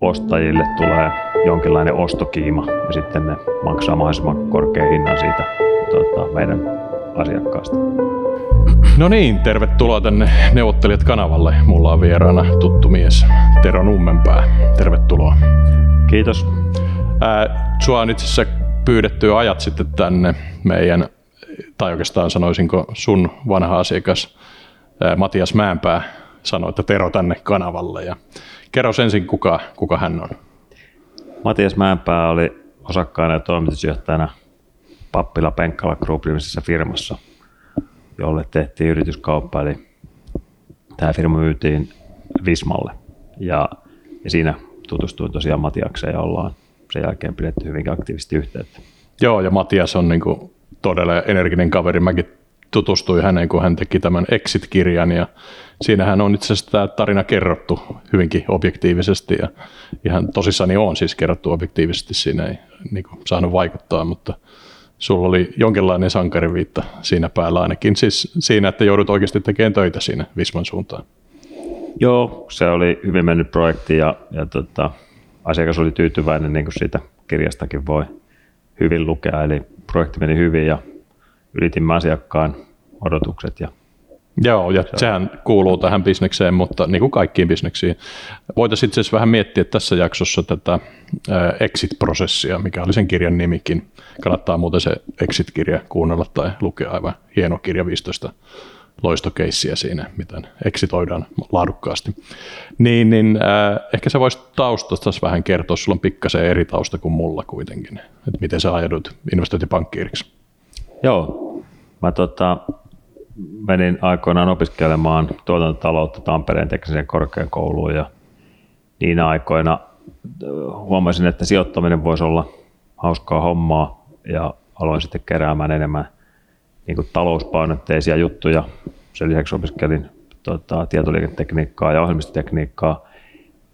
ostajille tulee jonkinlainen ostokiima ja sitten ne maksaa mahdollisimman korkean hinnan siitä tota, meidän asiakkaasta. No niin, tervetuloa tänne Neuvottelijat kanavalle. Mulla on vieraana tuttu mies, Tero Nummenpää. Tervetuloa. Kiitos. Ää, sua on itse asiassa pyydetty ajat sitten tänne meidän, tai oikeastaan sanoisinko sun vanha asiakas ää, Matias Mäenpää sanoi, että Tero tänne kanavalle. Ja kerro ensin, kuka, kuka hän on. Matias Mäenpää oli osakkaana ja toimitusjohtajana Pappila Penkkala Group firmassa, jolle tehtiin yrityskauppa, eli tämä firma myytiin Vismalle. Ja, ja siinä tutustuin tosiaan Matiakseen ja ollaan sen jälkeen pidetty hyvinkin aktiivisesti yhteyttä. Joo, ja Matias on niin kuin todella energinen kaveri. Mäkin tutustuin häneen, kun hän teki tämän Exit-kirjan, ja siinähän on itse asiassa tämä tarina kerrottu hyvinkin objektiivisesti, ja ihan tosissani on siis kerrottu objektiivisesti, siinä ei niin kuin, saanut vaikuttaa, mutta sulla oli jonkinlainen sankariviitta siinä päällä ainakin, siis siinä, että joudut oikeasti tekemään töitä siinä Visman suuntaan. Joo, se oli hyvin mennyt projekti ja, ja tota, asiakas oli tyytyväinen, niin kuin siitä kirjastakin voi hyvin lukea. Eli projekti meni hyvin ja ylitimme asiakkaan odotukset. Ja Joo, ja se sehän kuuluu tähän bisnekseen, mutta niin kuin kaikkiin bisneksiin. Voitaisiin itse asiassa vähän miettiä tässä jaksossa tätä Exit-prosessia, mikä oli sen kirjan nimikin. Kannattaa muuten se Exit-kirja kuunnella tai lukea aivan hieno kirja 15 loistokeissiä siinä, miten eksitoidaan laadukkaasti. Niin, niin äh, ehkä sä voisit taustasta vähän kertoa, sulla on pikkasen eri tausta kuin mulla kuitenkin, että miten sä ajaudut investointipankkiiriksi. Joo, mä tota, menin aikoinaan opiskelemaan tuotantotaloutta Tampereen teknisen korkeakouluun ja niinä aikoina äh, huomasin, että sijoittaminen voisi olla hauskaa hommaa ja aloin sitten keräämään enemmän – niin kuin talouspainotteisia juttuja. Sen lisäksi opiskelin tota, tietoliikentekniikkaa ja ohjelmistotekniikkaa,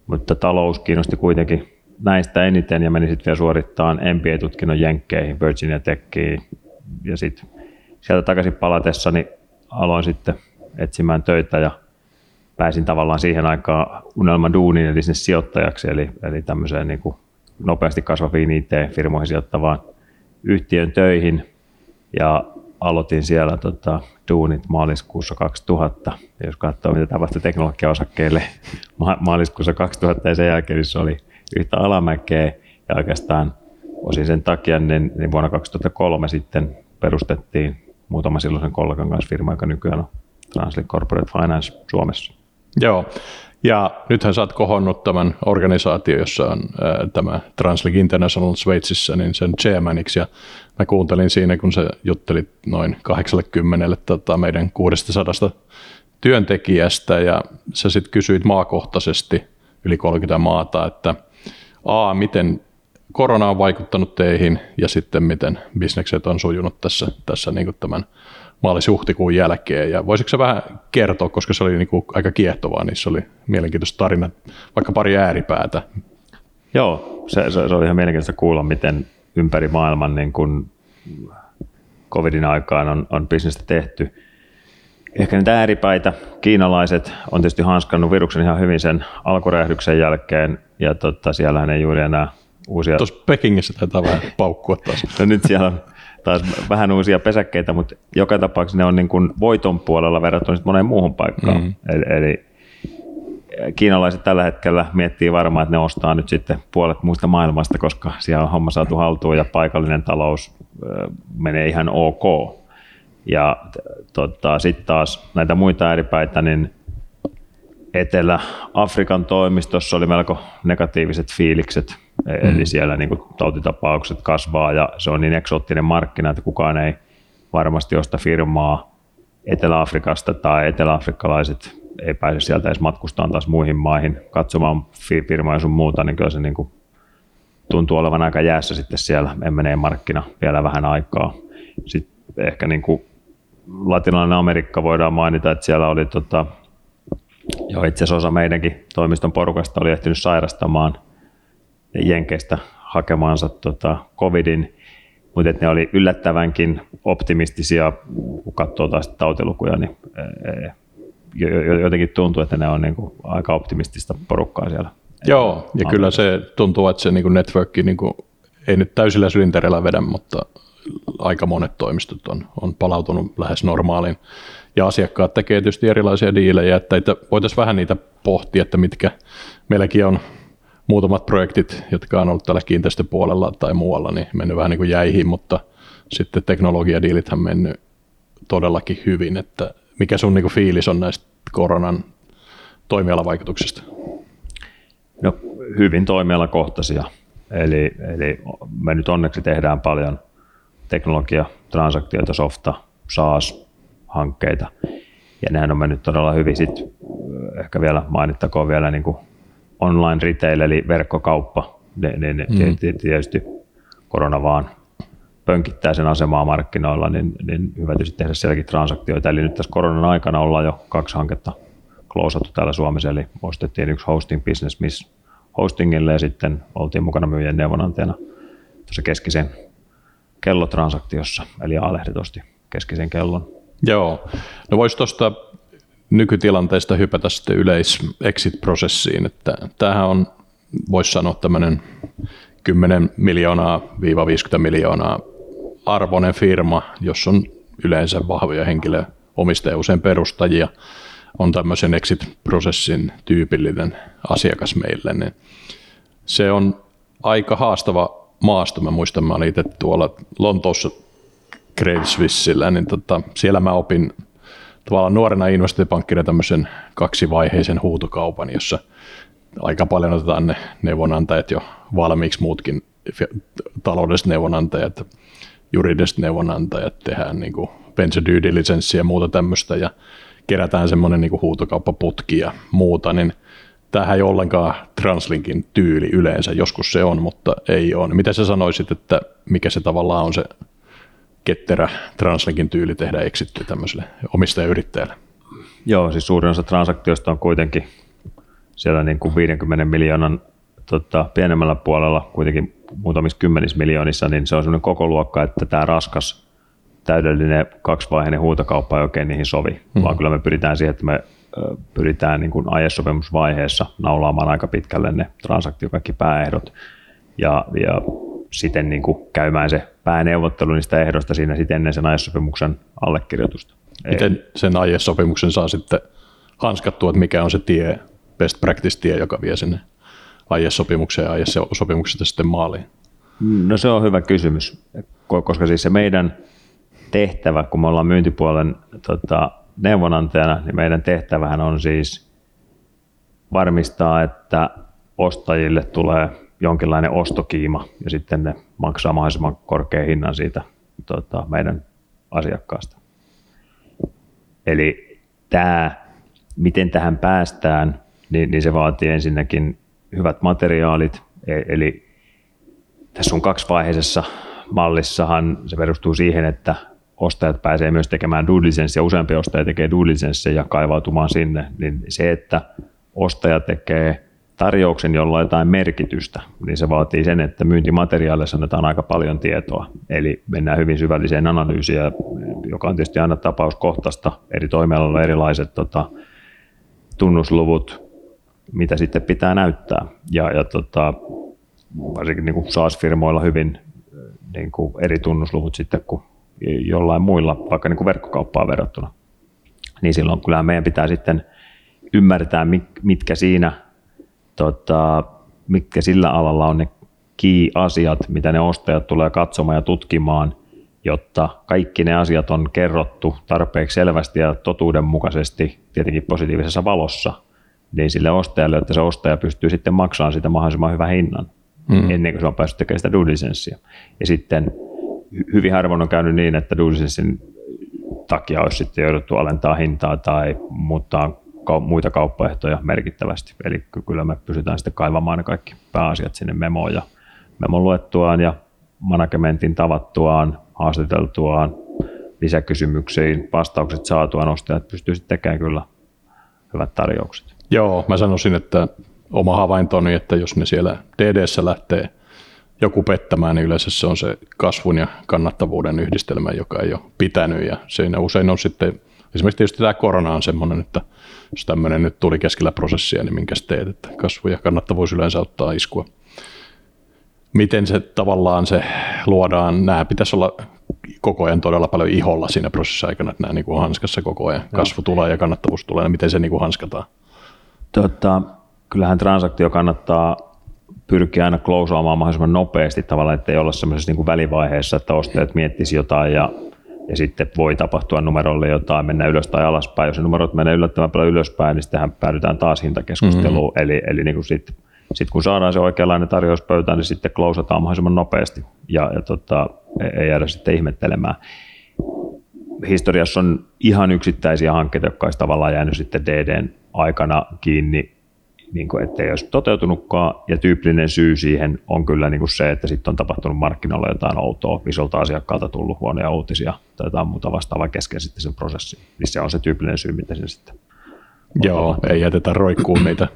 mutta talous kiinnosti kuitenkin näistä eniten ja menin sitten vielä suorittamaan MBA-tutkinnon Jenkkeihin, Virginia Techiin ja sitten sieltä takaisin palatessani aloin sitten etsimään töitä ja pääsin tavallaan siihen aikaan unelman duuniin eli sinne sijoittajaksi, eli, eli tämmöiseen niin kuin nopeasti kasvaviin IT-firmoihin sijoittavaan yhtiön töihin. Ja aloitin siellä tota, duunit maaliskuussa 2000. Ja jos katsoo, mitä tapahtui teknologiaosakkeille ma- maaliskuussa 2000 ja sen jälkeen, niin se oli yhtä alamäkeä. Ja oikeastaan osin sen takia, niin, niin vuonna 2003 sitten perustettiin muutama silloisen kollegan kanssa firma, joka nykyään on Translink Corporate Finance Suomessa. Joo, ja nythän sä oot kohonnut tämän organisaatio, jossa on ää, tämä Translink International Sveitsissä, niin sen chairmaniksi, ja mä kuuntelin siinä, kun sä juttelit noin 80 tota, meidän 600 työntekijästä, ja sä sitten kysyit maakohtaisesti yli 30 maata, että A, miten korona on vaikuttanut teihin, ja sitten miten bisnekset on sujunut tässä, tässä niin tämän maalis-huhtikuun jälkeen. Ja voisitko se vähän kertoa, koska se oli niin kuin aika kiehtovaa, niin se oli mielenkiintoista tarina, vaikka pari ääripäätä. Joo, se, se, oli ihan mielenkiintoista kuulla, miten ympäri maailman niin kuin covidin aikaan on, on bisnestä tehty. Ehkä niitä ääripäitä, kiinalaiset on tietysti hanskannut viruksen ihan hyvin sen alkuräjähdyksen jälkeen, ja tota, siellähän ei juuri enää uusia... Tuossa Pekingissä taitaa vähän paukkua taas. no nyt siellä on taas vähän uusia pesäkkeitä, mutta joka tapauksessa ne on niin kuin voiton puolella verrattuna moneen muuhun paikkaan. Mm. Eli, eli kiinalaiset tällä hetkellä miettii varmaan, että ne ostaa nyt sitten puolet muista maailmasta, koska siellä on homma saatu haltuun ja paikallinen talous menee ihan ok. Ja tota, sitten taas näitä muita ääripäitä, niin Etelä-Afrikan toimistossa oli melko negatiiviset fiilikset, mm. eli siellä niin kuin tautitapaukset kasvaa ja se on niin eksoottinen markkina, että kukaan ei varmasti osta firmaa Etelä-Afrikasta tai eteläafrikkalaiset ei pääse sieltä edes matkustamaan taas muihin maihin katsomaan firmaa sun muuta, niin kyllä se niin kuin tuntuu olevan aika jäässä sitten siellä menee markkina vielä vähän aikaa. Sitten ehkä niin kuin latinalainen Amerikka voidaan mainita, että siellä oli tota, jo itse asiassa osa meidänkin toimiston porukasta oli ehtinyt sairastamaan Jenkeistä hakemaansa tota, covidin, mutta ne oli yllättävänkin optimistisia, kun katsoo taas tautilukuja, niin jotenkin tuntuu, että ne on niin kuin aika optimistista porukkaa siellä. Joo, ja kyllä se tuntuu, että se niin networkki niin kuin, ei nyt täysillä sylintereillä vedä, mutta aika monet toimistot on, on palautunut lähes normaaliin. Ja asiakkaat tekee tietysti erilaisia diilejä, että voitaisiin vähän niitä pohtia, että mitkä meilläkin on muutamat projektit, jotka on ollut tällä kiinteistöpuolella tai muualla, niin mennyt vähän niin kuin jäihin, mutta sitten teknologiadiilithän mennyt todellakin hyvin, että mikä sun niin kuin fiilis on näistä koronan toimialavaikutuksista? No hyvin toimialakohtaisia, eli, eli me nyt onneksi tehdään paljon teknologia, transaktioita, softa, SaaS-hankkeita, ja nehän on mennyt todella hyvin. Sitten ehkä vielä mainittakoon vielä niin kuin online retail, eli verkkokauppa, niin, mm. tietysti korona vaan pönkittää sen asemaa markkinoilla, niin, niin hyvä tietysti tehdä sielläkin transaktioita. Eli nyt tässä koronan aikana ollaan jo kaksi hanketta kloosattu täällä Suomessa, eli ostettiin yksi hosting business, miss hostingille ja sitten oltiin mukana myyjän neuvonantajana tuossa keskisen kellotransaktiossa, eli A-lehdet osti keskisen kellon. Joo, no voisi tuosta nykytilanteesta hypätä sitten yleis-exit-prosessiin, että tämähän on, voisi sanoa tämmöinen 10 miljoonaa 50 miljoonaa arvoinen firma, jos on yleensä vahvoja henkilöä, omistajia, usein perustajia, on tämmöisen exit-prosessin tyypillinen asiakas meille, niin se on aika haastava maasto. Mä muistan, mä olin itse tuolla Lontoossa Credit Suissillä, niin tota, siellä mä opin tavallaan nuorena investointipankkina tämmöisen kaksivaiheisen huutokaupan, jossa aika paljon otetaan ne neuvonantajat jo valmiiksi muutkin taloudelliset neuvonantajat, juridiset neuvonantajat, tehdään niin kuin due diligence ja muuta tämmöistä ja kerätään semmoinen niin huutokauppaputki ja muuta, niin tämähän ei ollenkaan Translinkin tyyli yleensä, joskus se on, mutta ei ole. Mitä sä sanoisit, että mikä se tavallaan on se ketterä Translinkin tyyli tehdä exitty tämmöiselle omistajayrittäjälle? Joo, siis suurin osa transaktioista on kuitenkin siellä niin kuin 50 miljoonan tota, pienemmällä puolella, kuitenkin muutamissa kymmenissä miljoonissa, niin se on sellainen koko luokka, että tämä raskas täydellinen kaksivaiheinen huutokauppa ei oikein niihin sovi, mm-hmm. vaan kyllä me pyritään siihen, että me pyritään niin kuin aiesopimusvaiheessa naulaamaan aika pitkälle ne transaktio kaikki pääehdot ja, ja siten niin kuin käymään se pääneuvottelu niistä ehdoista siinä sitten ennen sen aiesopimuksen allekirjoitusta. Miten sen aiesopimuksen saa sitten hanskattua, että mikä on se tie, best practice-tie, joka vie sinne aiesopimukseen ja aiesopimuksesta sitten maaliin? No se on hyvä kysymys, koska siis se meidän tehtävä, kun me ollaan myyntipuolen tota, neuvonantajana, niin meidän tehtävähän on siis varmistaa, että ostajille tulee jonkinlainen ostokiima ja sitten ne maksaa mahdollisimman korkean hinnan siitä tota, meidän asiakkaasta. Eli tämä, miten tähän päästään, niin, niin se vaatii ensinnäkin hyvät materiaalit, e, eli tässä on kaksivaiheisessa mallissahan se perustuu siihen, että ostajat pääsee myös tekemään ja useampi ostaja tekee due ja kaivautumaan sinne, niin se, että ostaja tekee tarjouksen, jolla on jotain merkitystä, niin se vaatii sen, että myyntimateriaalissa annetaan aika paljon tietoa. Eli mennään hyvin syvälliseen analyysiin, joka on tietysti aina tapauskohtaista. Eri toimialoilla erilaiset tota, tunnusluvut, mitä sitten pitää näyttää. Ja, ja tota, varsinkin niin kuin SaaS-firmoilla hyvin niin kuin eri tunnusluvut sitten kuin jollain muilla, vaikka niin kuin verkkokauppaan verrattuna. Niin silloin kyllä meidän pitää sitten ymmärtää, mitkä siinä, tota, mitkä sillä alalla on ne key-asiat, mitä ne ostajat tulee katsomaan ja tutkimaan, jotta kaikki ne asiat on kerrottu tarpeeksi selvästi ja totuudenmukaisesti, tietenkin positiivisessa valossa, niin sille ostajalle, että se ostaja pystyy sitten maksamaan sitä mahdollisimman hyvän hinnan, mm. ennen kuin se on päässyt tekemään sitä due Ja sitten hyvin harvoin on käynyt niin, että Dulisensin takia olisi sitten jouduttu alentaa hintaa tai muuttaa muita kauppaehtoja merkittävästi. Eli kyllä me pysytään sitten kaivamaan ne kaikki pääasiat sinne memoon ja memon luettuaan ja managementin tavattuaan, haastateltuaan, lisäkysymyksiin, vastaukset saatuaan ostajat pystyy sitten tekemään kyllä hyvät tarjoukset. Joo, mä sanoisin, että oma havaintoni, että jos ne siellä DDssä lähtee joku pettämään, niin yleensä se on se kasvun ja kannattavuuden yhdistelmä, joka ei ole pitänyt ja siinä usein on sitten Esimerkiksi tietysti tämä korona on semmoinen, että jos tämmöinen nyt tuli keskellä prosessia, niin minkä teet, että kasvu ja kannattavuus yleensä ottaa iskua. Miten se tavallaan se luodaan, nämä pitäisi olla koko ajan todella paljon iholla siinä prosessin aikana, että nämä niin kuin hanskassa koko ajan. Kasvu tulee ja kannattavuus tulee, niin miten se niin kuin hanskataan? Tota, kyllähän transaktio kannattaa pyrkiä aina klousaamaan mahdollisimman nopeasti tavallaan, että ei olla semmoisessa niin välivaiheessa, että ostajat miettisivät jotain ja, ja sitten voi tapahtua numerolle jotain, mennä ylös tai alaspäin. Jos numerot menee yllättävän paljon ylöspäin, niin sittenhän päädytään taas hintakeskusteluun. Mm-hmm. Eli, eli niin sitten sit kun saadaan se oikeanlainen tarjous pöytään, niin sitten klousataan mahdollisimman nopeasti ja, ja tota, ei jäädä sitten ihmettelemään. Historiassa on ihan yksittäisiä hankkeita, jotka olisi tavallaan jäänyt sitten DDn aikana kiinni niin kuin, ettei olisi toteutunutkaan, ja tyypillinen syy siihen on kyllä niin kuin se, että sitten on tapahtunut markkinoilla jotain outoa, isolta asiakkaalta tullut huonoja uutisia tai jotain muuta vastaavaa kesken sitten sen prosessin. Niin se on se tyypillinen syy, mitä siinä sitten Joo, tapahtunut. ei jätetä roikkuun niitä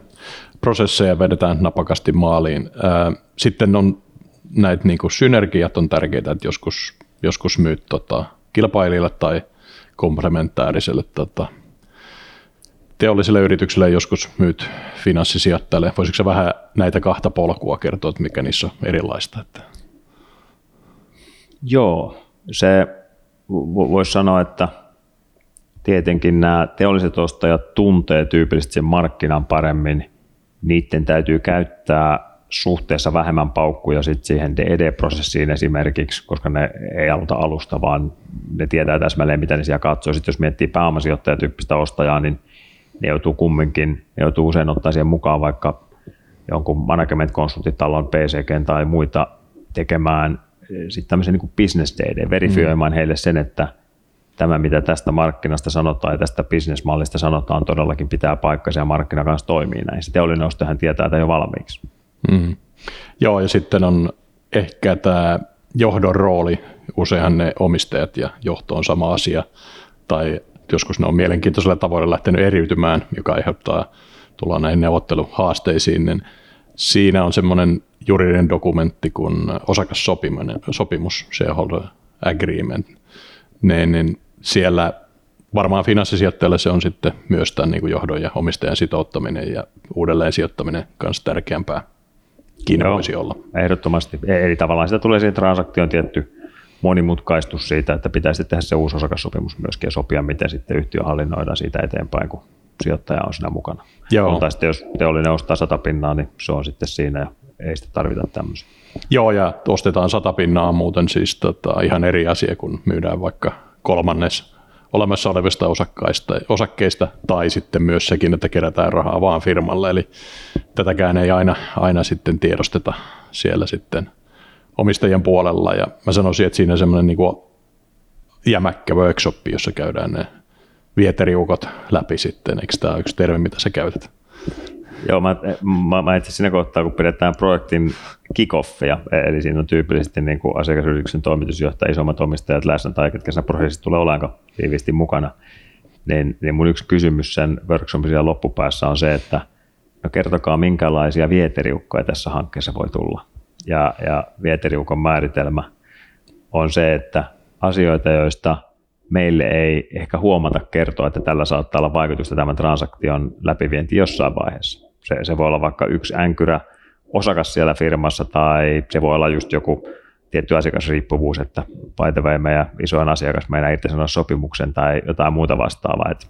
prosesseja, vedetään napakasti maaliin. Sitten on näitä niin kuin synergiat on tärkeitä, että joskus, joskus myyt tota, kilpailijalle tai komplementääriselle tota, teolliselle yritykselle joskus myyt finanssisijoittajalle. Voisitko se vähän näitä kahta polkua kertoa, että mikä niissä on erilaista? Että... Joo, se voisi sanoa, että tietenkin nämä teolliset ostajat tuntee tyypillisesti sen markkinan paremmin. Niiden täytyy käyttää suhteessa vähemmän paukkuja sit siihen DD-prosessiin esimerkiksi, koska ne ei aloita alusta, vaan ne tietää täsmälleen, mitä ne siellä katsoo. Sitten jos miettii pääomasijoittajatyyppistä ostajaa, niin ne joutuu kumminkin, ne joutuu usein ottaa siihen mukaan vaikka jonkun management-konsulttitalon PCG tai muita tekemään eh, sitten tämmöisen niin business day, verifioimaan mm. heille sen, että tämä, mitä tästä markkinasta sanotaan ja tästä bisnesmallista sanotaan, todellakin pitää paikkansa ja markkina kanssa toimii näin. Se teollinen ostajahan tietää tätä jo valmiiksi. Mm. Joo, ja sitten on ehkä tämä johdon rooli. Useinhan ne omistajat ja johto on sama asia, tai joskus ne on mielenkiintoisella tavoilla lähtenyt eriytymään, joka aiheuttaa, tullaan näihin neuvotteluhaasteisiin, niin siinä on semmoinen juridinen dokumentti kuin osakassopimus, shareholder agreement, niin, niin siellä varmaan finanssisijoittajalle se on sitten myös tämän niin kuin johdon ja omistajan sitouttaminen ja uudelleen sijoittaminen kanssa tärkeämpää. Kiina voisi olla. Ehdottomasti. E- eli tavallaan sitä tulee siihen transaktioon tietty monimutkaistus siitä, että pitäisi tehdä se uusi osakassopimus myöskin ja sopia, miten sitten yhtiö hallinnoidaan siitä eteenpäin, kun sijoittaja on siinä mukana. Joo. Tai sitten jos teollinen ostaa sata pinnaa, niin se on sitten siinä ja ei sitten tarvita tämmöistä. Joo, ja ostetaan sata pinnaa muuten siis tota, ihan eri asia, kun myydään vaikka kolmannes olemassa olevista osakkaista, osakkeista, tai sitten myös sekin, että kerätään rahaa vaan firmalle, eli tätäkään ei aina, aina sitten tiedosteta siellä sitten omistajien puolella, ja mä sanoisin, että siinä semmoinen niin jämäkkä workshop, jossa käydään ne vieteriukot läpi sitten, eikö tämä yksi termi, mitä sä käytät? Joo, mä, mä, mä itse siinä kohtaa, kun pidetään projektin kickoffia, eli siinä on tyypillisesti niin kuin asiakasyrityksen toimitusjohtaja, isommat omistajat läsnä tai ketkä siinä prosessissa tulee ollenkaan tiiviisti mukana, niin, niin mun yksi kysymys sen workshopin loppupäässä on se, että no kertokaa minkälaisia vieteriukkoja tässä hankkeessa voi tulla. Ja, ja vieteriukon määritelmä on se, että asioita, joista meille ei ehkä huomata kertoa, että tällä saattaa olla vaikutusta tämän transaktion läpivienti jossain vaiheessa. Se, se voi olla vaikka yksi änkyrä osakas siellä firmassa tai se voi olla just joku tietty asiakasriippuvuus, että by the way, meidän isoin asiakas meidän irtisanoa sopimuksen tai jotain muuta vastaavaa. Että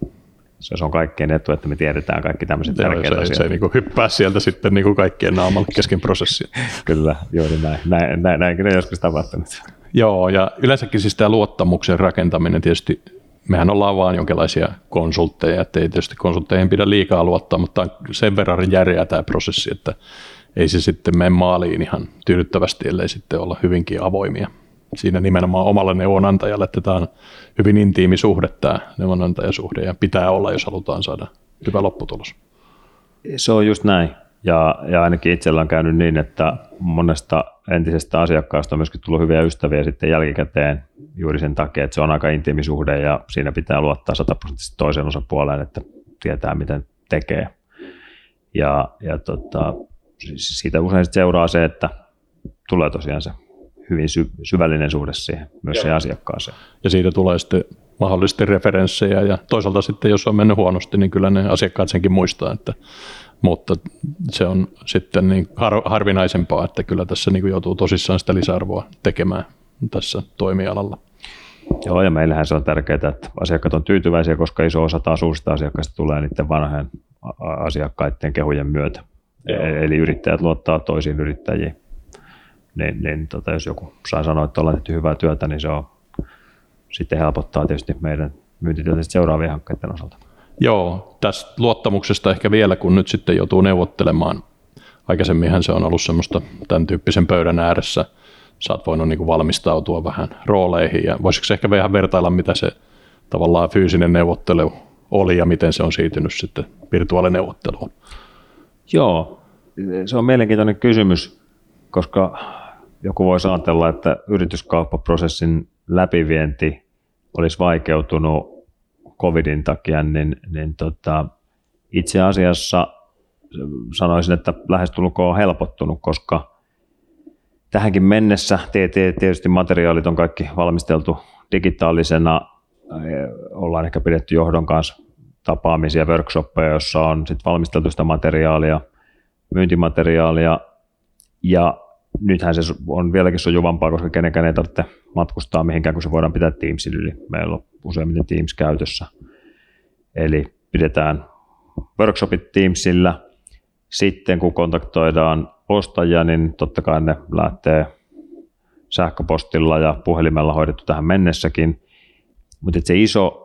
se on kaikkien etu, että me tiedetään kaikki tämmöiset Joo, tärkeät se, asiat. Se ei niin hyppää sieltä sitten niin kuin kaikkien naamalle kesken prosessia. Kyllä, juuri näin. näin, näin näinkin on joskus tapahtunut. Joo, ja yleensäkin siis tämä luottamuksen rakentaminen tietysti, mehän ollaan vaan jonkinlaisia konsultteja, että ei tietysti konsultteihin pidä liikaa luottaa, mutta sen verran järeä tämä prosessi, että ei se sitten mene maaliin ihan tyydyttävästi, ellei sitten olla hyvinkin avoimia. Siinä nimenomaan omalle neuvonantajalle, että tämä on hyvin intiimi suhde tämä neuvonantajasuhde ja pitää olla, jos halutaan saada hyvä lopputulos. Se on just näin. Ja, ja ainakin itsellä on käynyt niin, että monesta entisestä asiakkaasta on myöskin tullut hyviä ystäviä sitten jälkikäteen juuri sen takia, että se on aika intiimi suhde ja siinä pitää luottaa sataprosenttisesti toisen osapuoleen, että tietää miten tekee. Ja, ja tota, siitä usein seuraa se, että tulee tosiaan se hyvin sy- syvällinen suhde siihen, myös Joo. siihen asiakkaaseen. Ja siitä tulee sitten mahdollisesti referenssejä ja toisaalta sitten jos on mennyt huonosti, niin kyllä ne asiakkaat senkin muistaa, että mutta se on sitten niin har, harvinaisempaa, että kyllä tässä niin joutuu tosissaan sitä lisäarvoa tekemään tässä toimialalla. Joo, ja meillähän se on tärkeää, että asiakkaat on tyytyväisiä, koska iso osa taas uusista asiakkaista tulee niiden vanhojen asiakkaiden kehujen myötä. Joo. E-, eli yrittäjät luottaa toisiin yrittäjiin. Niin, niin tota, jos joku saa sanoa, että ollaan tehty hyvää työtä, niin se on sitten helpottaa tietysti meidän myyntityötä seuraavien hankkeiden osalta. Joo, tästä luottamuksesta ehkä vielä, kun nyt sitten joutuu neuvottelemaan. Aikaisemminhan se on ollut semmoista tämän tyyppisen pöydän ääressä. Sä oot voinut niin valmistautua vähän rooleihin ja voisiko ehkä vähän vertailla, mitä se tavallaan fyysinen neuvottelu oli ja miten se on siirtynyt sitten virtuaalineuvotteluun? Joo, se on mielenkiintoinen kysymys, koska joku voisi ajatella, että yrityskauppaprosessin läpivienti olisi vaikeutunut covidin takia, niin, niin tota, itse asiassa sanoisin, että lähestulkoon on helpottunut, koska tähänkin mennessä tietysti materiaalit on kaikki valmisteltu digitaalisena, ollaan ehkä pidetty johdon kanssa tapaamisia, workshoppeja, joissa on sit valmisteltu sitä materiaalia, myyntimateriaalia, ja nythän se on vieläkin sujuvampaa, koska kenenkään ei tarvitse matkustaa mihinkään, kun se voidaan pitää Teamsin yli. Meillä on useimmiten Teams käytössä. Eli pidetään workshopit Teamsillä. Sitten kun kontaktoidaan ostajia, niin totta kai ne lähtee sähköpostilla ja puhelimella hoidettu tähän mennessäkin. Mutta se iso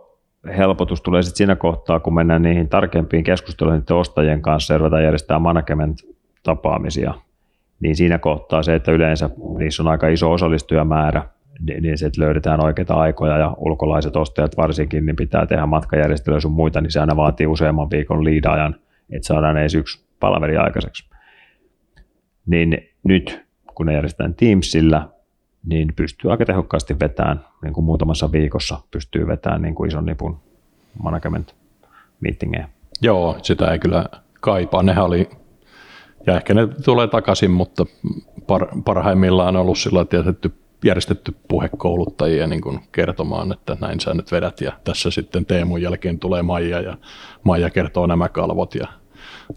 helpotus tulee sitten siinä kohtaa, kun mennään niihin tarkempiin keskusteluihin ostajien kanssa ja ruvetaan järjestämään management-tapaamisia – niin siinä kohtaa se, että yleensä niissä on aika iso osallistujamäärä, niin, niin se, että löydetään oikeita aikoja ja ulkolaiset ostajat varsinkin, niin pitää tehdä matkajärjestelyä sun muita, niin se aina vaatii useamman viikon liidajan, että saadaan edes yksi palaveri aikaiseksi. Niin nyt, kun ne järjestetään Teamsillä, niin pystyy aika tehokkaasti vetämään, niin kuin muutamassa viikossa pystyy vetämään niin kuin ison nipun management meetingeja. Joo, sitä ei kyllä kaipaa. Nehän oli ja ehkä ne tulee takaisin, mutta par, parhaimmillaan on ollut sillä tietetty järjestetty puhekouluttajia niin kuin kertomaan, että näin sä nyt vedät. Ja tässä sitten Teemun jälkeen tulee Maija ja Maija kertoo nämä kalvot ja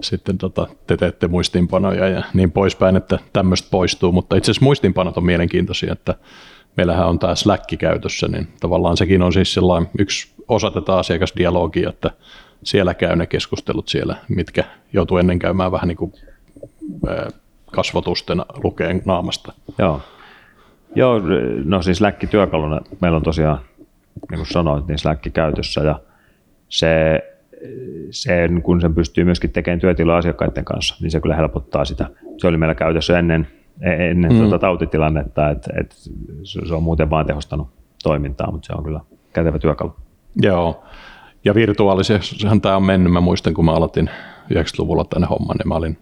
sitten tota, te teette muistinpanoja ja niin poispäin, että tämmöistä poistuu, mutta itse asiassa muistinpanot on mielenkiintoisia, että meillähän on tämä Slack käytössä, niin tavallaan sekin on siis sellainen yksi osa tätä asiakasdialogia, että siellä käy ne keskustelut siellä, mitkä joutuu ennen käymään vähän niin kuin kasvotusten lukeen naamasta. Joo. Joo, no siis Slack työkaluna meillä on tosiaan, niin kuin sanoit, niin Slack käytössä ja se, se, kun sen pystyy myöskin tekemään työtiloja asiakkaiden kanssa, niin se kyllä helpottaa sitä. Se oli meillä käytössä ennen, ennen mm. tuota tautitilannetta, että, että se on muuten vain tehostanut toimintaa, mutta se on kyllä kätevä työkalu. Joo, ja virtuaalisestihan tämä on mennyt. Mä muistan, kun mä aloitin 90-luvulla tänne homman, niin mä olin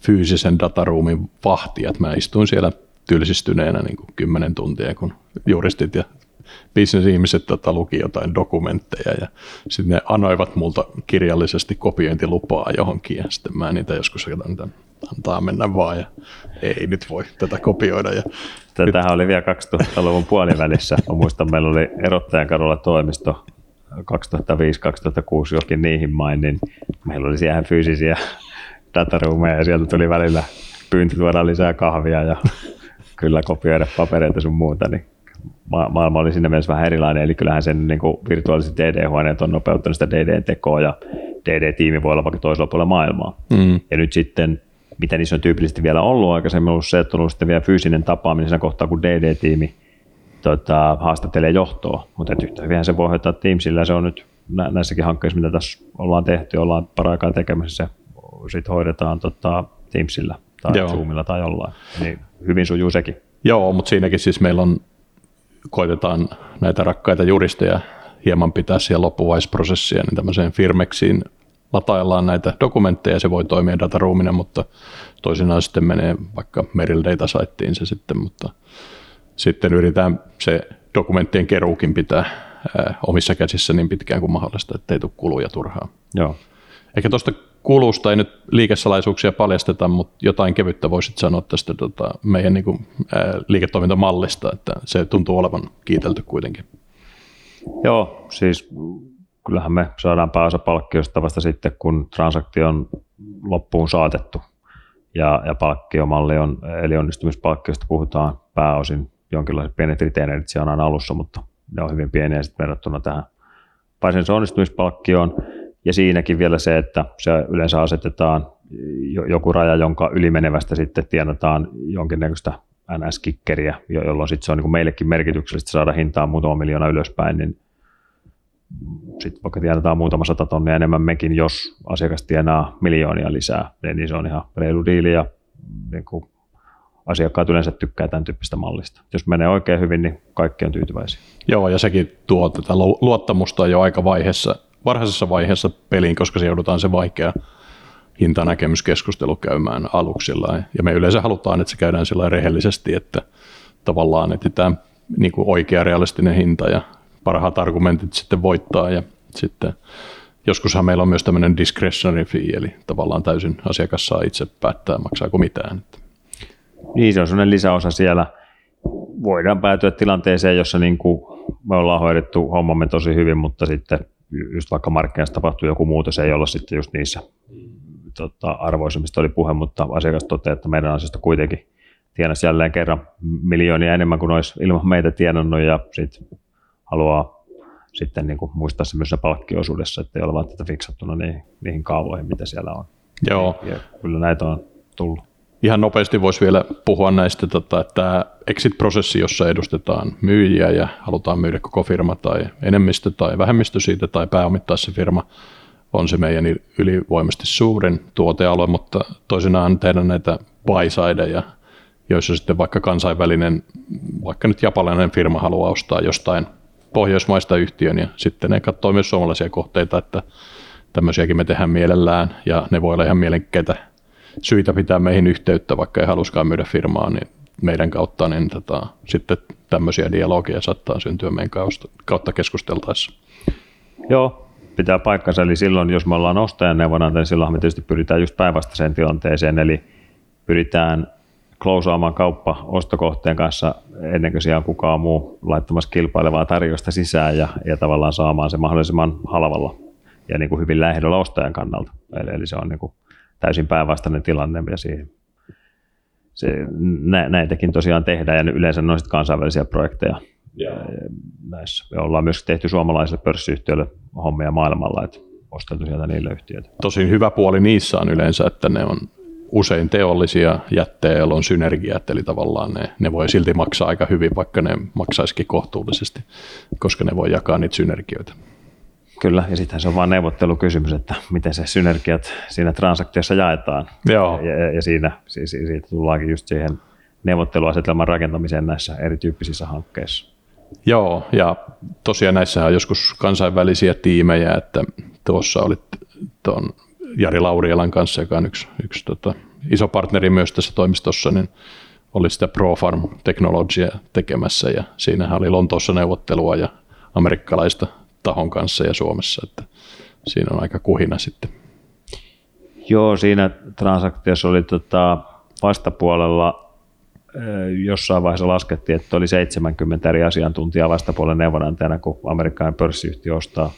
fyysisen dataruumin vahti, että mä istuin siellä tylsistyneenä niin kuin 10 tuntia, kun juristit ja bisnesihmiset tota, luki jotain dokumentteja ja sitten ne anoivat multa kirjallisesti kopiointilupaa johonkin ja sitten mä niitä joskus katsoin, antaa mennä vaan ja ei nyt voi tätä kopioida. Ja Tätähän nyt... oli vielä 2000-luvun puolivälissä. Mä muistan, meillä oli erottajan kadulla toimisto 2005-2006 jokin niihin main, niin meillä oli siellä fyysisiä dataruumeja ja sieltä tuli välillä pyynti tuoda lisää kahvia ja kyllä kopioida papereita sun muuta, niin ma- maailma oli siinä mielessä vähän erilainen, eli kyllähän sen niin kuin virtuaaliset DD-huoneet on nopeuttanut sitä DD-tekoa ja DD-tiimi voi olla vaikka toisella puolella maailmaa. Mm. Ja nyt sitten, mitä niissä on tyypillisesti vielä ollut aikaisemmin, ollut se, että on ollut sitten vielä fyysinen tapaaminen siinä kohtaa, kun DD-tiimi tota, haastattelee johtoa, mutta yhtä hyvin se voi hoitaa Teamsillä, se on nyt näissäkin hankkeissa, mitä tässä ollaan tehty, ollaan paraikaa tekemässä sit hoidetaan tota, Teamsillä tai Joo. Zoomilla tai jollain. Niin hyvin sujuu sekin. Joo, mutta siinäkin siis meillä on, koitetaan näitä rakkaita juristeja hieman pitää siellä loppuvaisprosessia, niin tämmöiseen Firmexiin lataillaan näitä dokumentteja, se voi toimia dataruumina, mutta toisinaan sitten menee vaikka Meril Data Siteen se sitten, mutta sitten yritetään se dokumenttien keruukin pitää omissa käsissä niin pitkään kuin mahdollista, ettei tule kuluja turhaan. Joo. Ehkä tuosta kulusta ei nyt liikesalaisuuksia paljasteta, mutta jotain kevyttä voisit sanoa tästä tota, meidän niin kuin, ää, liiketoimintamallista, että se tuntuu olevan kiitelty kuitenkin. Joo, siis kyllähän me saadaan pääosa palkkiosta vasta sitten, kun transaktio on loppuun saatettu. Ja, ja palkkiomalli on, eli onnistumispalkkiosta puhutaan pääosin jonkinlaiset pienet retainerit siellä on alussa, mutta ne on hyvin pieniä sitten verrattuna tähän varsinaiseen onnistumispalkkioon. Ja siinäkin vielä se, että se yleensä asetetaan joku raja, jonka ylimenevästä sitten tienataan jonkinnäköistä NS-kikkeriä, jolloin sitten se on niin meillekin merkityksellistä saada hintaa muutama miljoona ylöspäin, niin sitten vaikka tienataan muutama sata tonnia enemmän mekin, jos asiakas tienaa miljoonia lisää, niin se on ihan reilu diili ja niin kuin asiakkaat yleensä tykkää tämän tyyppistä mallista. Jos menee oikein hyvin, niin kaikki on tyytyväisiä. Joo, ja sekin tuo tätä luottamusta jo aika vaiheessa, varhaisessa vaiheessa peliin, koska se joudutaan se vaikea hintanäkemyskeskustelu käymään aluksilla. Ja me yleensä halutaan, että se käydään sillä rehellisesti, että tavallaan etsitään niin kuin oikea realistinen hinta ja parhaat argumentit sitten voittaa ja sitten joskushan meillä on myös tämmöinen discretionary fee, eli tavallaan täysin asiakas saa itse päättää, maksaako mitään. Niin, se on sellainen lisäosa siellä. Voidaan päätyä tilanteeseen, jossa niin kuin me ollaan hoidettu hommamme tosi hyvin, mutta sitten just vaikka markkinassa tapahtuu joku muutos, ei olla sitten just niissä tota, arvoissa, mistä oli puhe, mutta asiakas toteaa, että meidän asioista kuitenkin tienasi jälleen kerran miljoonia enemmän kuin olisi ilman meitä tienannut ja sitten haluaa sitten niin kuin muistaa se myös palkkiosuudessa, että ei ole välttämättä fiksattuna niihin, niihin kaavoihin, mitä siellä on. Joo. Ja kyllä näitä on tullut. Ihan nopeasti voisi vielä puhua näistä, tota, että exit-prosessi, jossa edustetaan myyjiä ja halutaan myydä koko firma tai enemmistö tai vähemmistö siitä tai pääomittaa se firma, on se meidän ylivoimasti suurin tuotealue, mutta toisinaan tehdään näitä buy joissa sitten vaikka kansainvälinen, vaikka nyt japanilainen firma haluaa ostaa jostain pohjoismaista yhtiön ja sitten ne katsoo myös suomalaisia kohteita, että tämmöisiäkin me tehdään mielellään ja ne voi olla ihan mielenkiintoista syitä pitää meihin yhteyttä, vaikka ei haluskaan myydä firmaa, niin meidän kautta, niin tota, sitten tämmöisiä dialogia saattaa syntyä meidän kautta keskusteltaessa. Joo, pitää paikkansa, eli silloin jos me ollaan ostajan neuvonantaja, niin silloin me tietysti pyritään just päinvastaiseen tilanteeseen, eli pyritään klousaamaan kauppa ostokohteen kanssa ennen kuin siellä on kukaan muu laittamassa kilpailevaa tarjosta sisään ja, ja tavallaan saamaan se mahdollisimman halvalla ja niin kuin hyvin lähellä ostajan kannalta. Eli, eli se on niin kuin täysin päinvastainen tilanne ja siihen, se, nä, näitäkin tosiaan tehdään ja yleensä on kansainvälisiä projekteja ja. näissä. Me ollaan myös tehty suomalaisille pörssiyhtiöille hommia maailmalla, että osteltu sieltä niille yhtiöitä. Tosin hyvä puoli niissä on yleensä, että ne on usein teollisia jätteillä on synergiat, eli tavallaan ne, ne voi silti maksaa aika hyvin, vaikka ne maksaisikin kohtuullisesti, koska ne voi jakaa niitä synergioita. Kyllä, ja sittenhän se on vain neuvottelukysymys, että miten se synergiat siinä transaktiossa jaetaan. Joo. Ja, ja siinä, siis, siitä tullaankin just siihen neuvotteluasetelman rakentamiseen näissä erityyppisissä hankkeissa. Joo, ja tosiaan näissä on joskus kansainvälisiä tiimejä, että tuossa olit tuon Jari Laurielan kanssa, joka on yksi, yksi tota, iso partneri myös tässä toimistossa, niin oli sitä ProFarm teknologiaa tekemässä ja siinähän oli Lontoossa neuvottelua ja amerikkalaista tahon kanssa ja Suomessa, että siinä on aika kuhina sitten. Joo, siinä transaktiossa oli tota vastapuolella jossain vaiheessa laskettiin, että oli 70 eri asiantuntijaa vastapuolen neuvonantajana, kun amerikkalainen pörssiyhtiö ostaa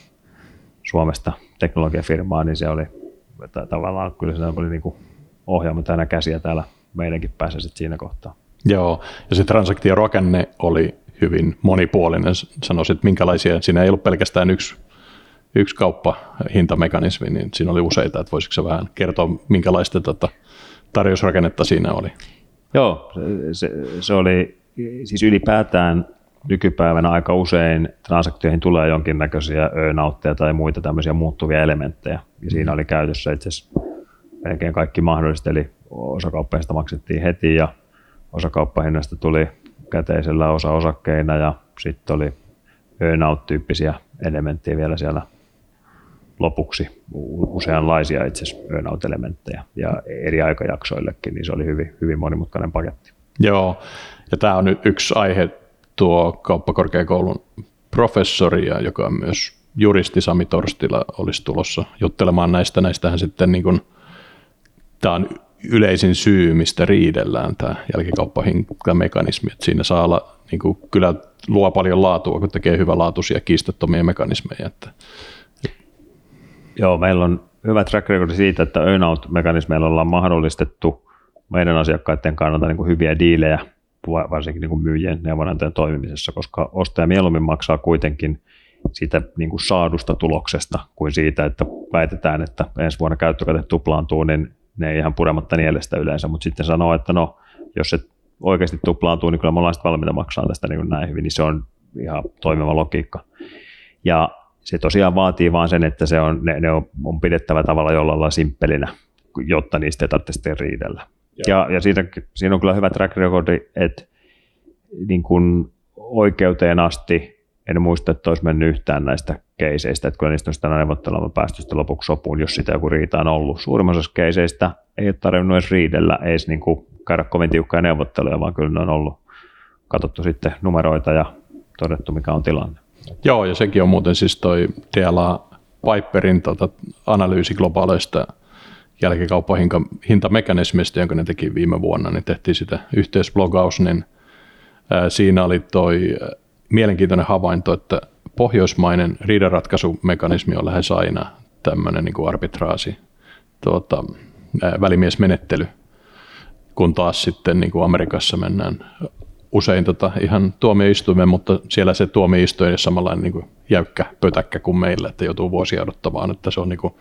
Suomesta teknologiafirmaa, niin se oli tavallaan kyllä se oli niin ohjaama täynnä käsiä täällä meidänkin päässä sitten siinä kohtaa. Joo, ja se transaktiorakenne oli hyvin monipuolinen. Sanoisin, että minkälaisia, siinä ei ollut pelkästään yksi, yksi kauppahintamekanismi, niin siinä oli useita, että voisitko se vähän kertoa, minkälaista tota, tarjousrakennetta siinä oli? Joo, se, se oli siis ylipäätään nykypäivänä aika usein transaktioihin tulee jonkinnäköisiä earnoutteja tai muita tämmöisiä muuttuvia elementtejä. Ja siinä oli käytössä itse asiassa melkein kaikki mahdollista, eli osakauppahinnasta maksettiin heti ja osakauppahinnasta tuli käteisellä osa osakkeina ja sitten oli earnout-tyyppisiä elementtejä vielä siellä lopuksi, useanlaisia itse asiassa earnout-elementtejä ja eri aikajaksoillekin, niin se oli hyvin, hyvin monimutkainen paketti. Joo, ja tämä on nyt yksi aihe, tuo kauppakorkeakoulun professori, joka on myös juristi Sami Torstila, olisi tulossa juttelemaan näistä. Näistähän sitten niin kuin, tämä on yleisin syy, mistä riidellään tämä jälkikauppahintamekanismi. Että siinä saa olla niin kuin, kyllä luo paljon laatua, kun tekee hyvälaatuisia kiistattomia mekanismeja. Että. Joo, meillä on hyvä track record siitä, että earnout-mekanismeilla ollaan mahdollistettu meidän asiakkaiden kannalta niin kuin hyviä diilejä, varsinkin niin kuin myyjien neuvonantajan toimimisessa, koska ostaja mieluummin maksaa kuitenkin siitä niin kuin saadusta tuloksesta kuin siitä, että väitetään, että ensi vuonna käyttökate tuplaantuu, niin ne ei ihan purematta nielestä yleensä, mutta sitten sanoo, että no, jos se oikeasti tuplaantuu, niin kyllä me ollaan valmiita maksaa tästä niin näin hyvin, niin se on ihan toimiva logiikka. Ja se tosiaan vaatii vaan sen, että se on, ne, ne on, on pidettävä tavalla jollain simppelinä, jotta niistä ei tarvitse sitten riidellä. Ja, ja siinä, siinä on kyllä hyvä track record, että niin kuin oikeuteen asti en muista, että olisi mennyt yhtään näistä keiseistä, että kyllä niistä on sitä neuvottelua päästy sitten lopuksi sopuun, jos sitä joku riita on ollut. Suurimmassa keiseistä ei ole tarvinnut edes riidellä, ei edes niin kuin käydä kovin tiukkoja neuvotteluja, vaan kyllä ne on ollut katsottu sitten numeroita ja todettu, mikä on tilanne. Joo, ja sekin on muuten siis toi DLA Piperin tota, analyysi globaaleista jälkikauppahintamekanismista, jonka ne teki viime vuonna, niin tehtiin sitä yhteisblogaus, niin ää, siinä oli toi mielenkiintoinen havainto, että pohjoismainen riidanratkaisumekanismi on lähes aina tämmöinen niin kuin arbitraasi, tuota, välimiesmenettely, kun taas sitten niin kuin Amerikassa mennään usein tota ihan tuomioistuimeen, mutta siellä se tuomioistuin on samanlainen niin kuin jäykkä pötäkkä kuin meillä, että joutuu vuosia odottamaan, että se on niin kuin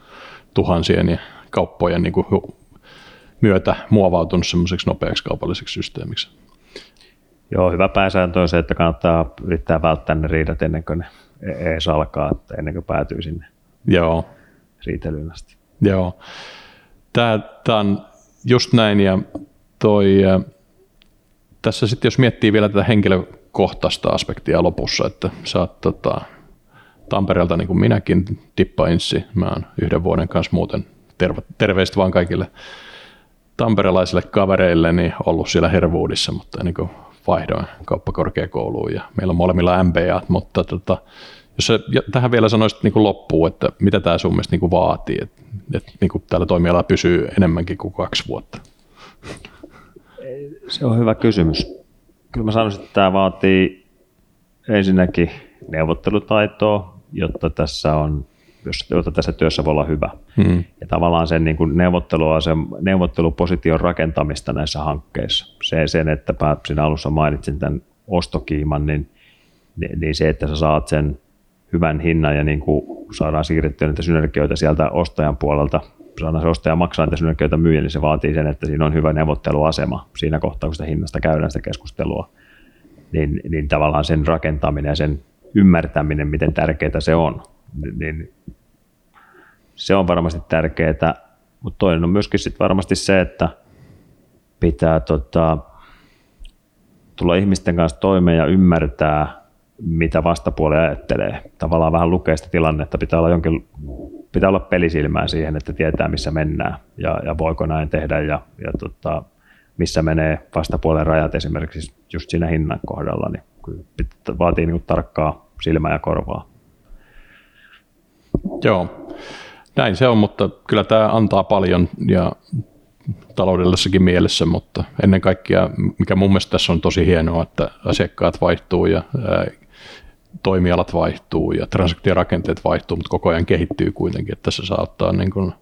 tuhansien ja kauppojen niin kuin myötä muovautunut semmoiseksi nopeaksi kaupalliseksi systeemiksi. Joo, hyvä pääsääntö on se, että kannattaa yrittää välttää ne riidat ennen kuin ne ees alkaa, että ennen kuin päätyy sinne Joo. riitelyyn asti. Joo. Tämä, tämä on just näin ja toi, tässä sitten jos miettii vielä tätä henkilökohtaista aspektia lopussa, että sä oot tota, Tampereelta niin kuin minäkin, Tippa Inssi, mä oon yhden vuoden kanssa muuten, terve, terveistä vaan kaikille tamperelaisille kavereille, niin ollut siellä Herwoodissa, mutta niin kuin vaihdoin kauppakorkeakouluun ja meillä on molemmilla MBA, mutta tota, jos sä tähän vielä sanoisit niin kuin loppuun, että mitä tämä sun mielestä niin kuin vaatii, että, että niin kuin täällä toimiala pysyy enemmänkin kuin kaksi vuotta? Se on hyvä kysymys. Kyllä mä sanoisin, että tämä vaatii ensinnäkin neuvottelutaitoa, jotta tässä on jotta tässä työssä voi olla hyvä. Hmm. Ja tavallaan sen niin kuin sen neuvotteluposition rakentamista näissä hankkeissa. Se, sen, että mä siinä alussa mainitsin tämän ostokiiman, niin, niin se, että sä saat sen hyvän hinnan ja niin kuin saadaan siirrettyä niitä synergioita sieltä ostajan puolelta, saadaan se ostaja maksaa niitä synergioita myyjä, niin se vaatii sen, että siinä on hyvä neuvotteluasema siinä kohtaa, kun sitä hinnasta käydään sitä keskustelua. Niin, niin tavallaan sen rakentaminen ja sen ymmärtäminen, miten tärkeää se on, niin se on varmasti tärkeää, mutta toinen on myöskin sit varmasti se, että pitää tota, tulla ihmisten kanssa toimeen ja ymmärtää, mitä vastapuoli ajattelee. Tavallaan vähän lukea sitä tilannetta, pitää olla, jonkin, pitää olla pelisilmää siihen, että tietää missä mennään ja, ja voiko näin tehdä ja, ja tota, missä menee vastapuolen rajat esimerkiksi just siinä hinnan kohdalla, niin vaatii niin tarkkaa silmää ja korvaa. Joo, näin se on, mutta kyllä tämä antaa paljon ja taloudellisessakin mielessä, mutta ennen kaikkea, mikä mun mielestä tässä on tosi hienoa, että asiakkaat vaihtuu ja ää, toimialat vaihtuu ja transaktiorakenteet vaihtuu, mutta koko ajan kehittyy kuitenkin, että tässä saa ottaa niin kuin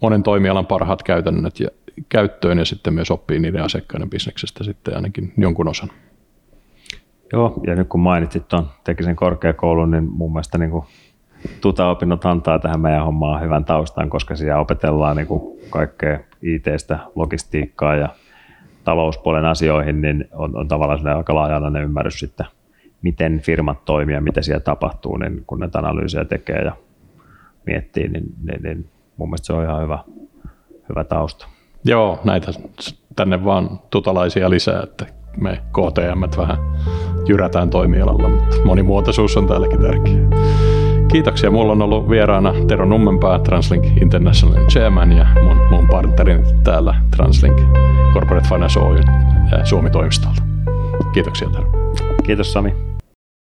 monen toimialan parhaat käytännöt ja käyttöön ja sitten myös oppii niiden asiakkaiden bisneksestä sitten ainakin jonkun osan. Joo, ja nyt kun mainitsit tuon tekisen korkeakoulun, niin mun mielestä niin kuin tuta-opinnot antaa tähän meidän hommaan hyvän taustan, koska siellä opetellaan niin kuin kaikkea IT-stä, logistiikkaa ja talouspuolen asioihin, niin on, on tavallaan aika laaja ymmärrys sitten, miten firmat toimii ja mitä siellä tapahtuu, niin kun ne analyysejä tekee ja miettii, niin, niin, niin mun mielestä se on ihan hyvä, hyvä tausta. Joo, näitä tänne vaan tutalaisia lisää, että me KTM vähän jyrätään toimialalla, mutta monimuotoisuus on täälläkin tärkeää. Kiitoksia. Mulla on ollut vieraana Tero Nummenpää, Translink International Chairman ja mun, mun partnerin täällä Translink Corporate Finance Oy Suomi-toimistolta. Kiitoksia Tero. Kiitos Sami.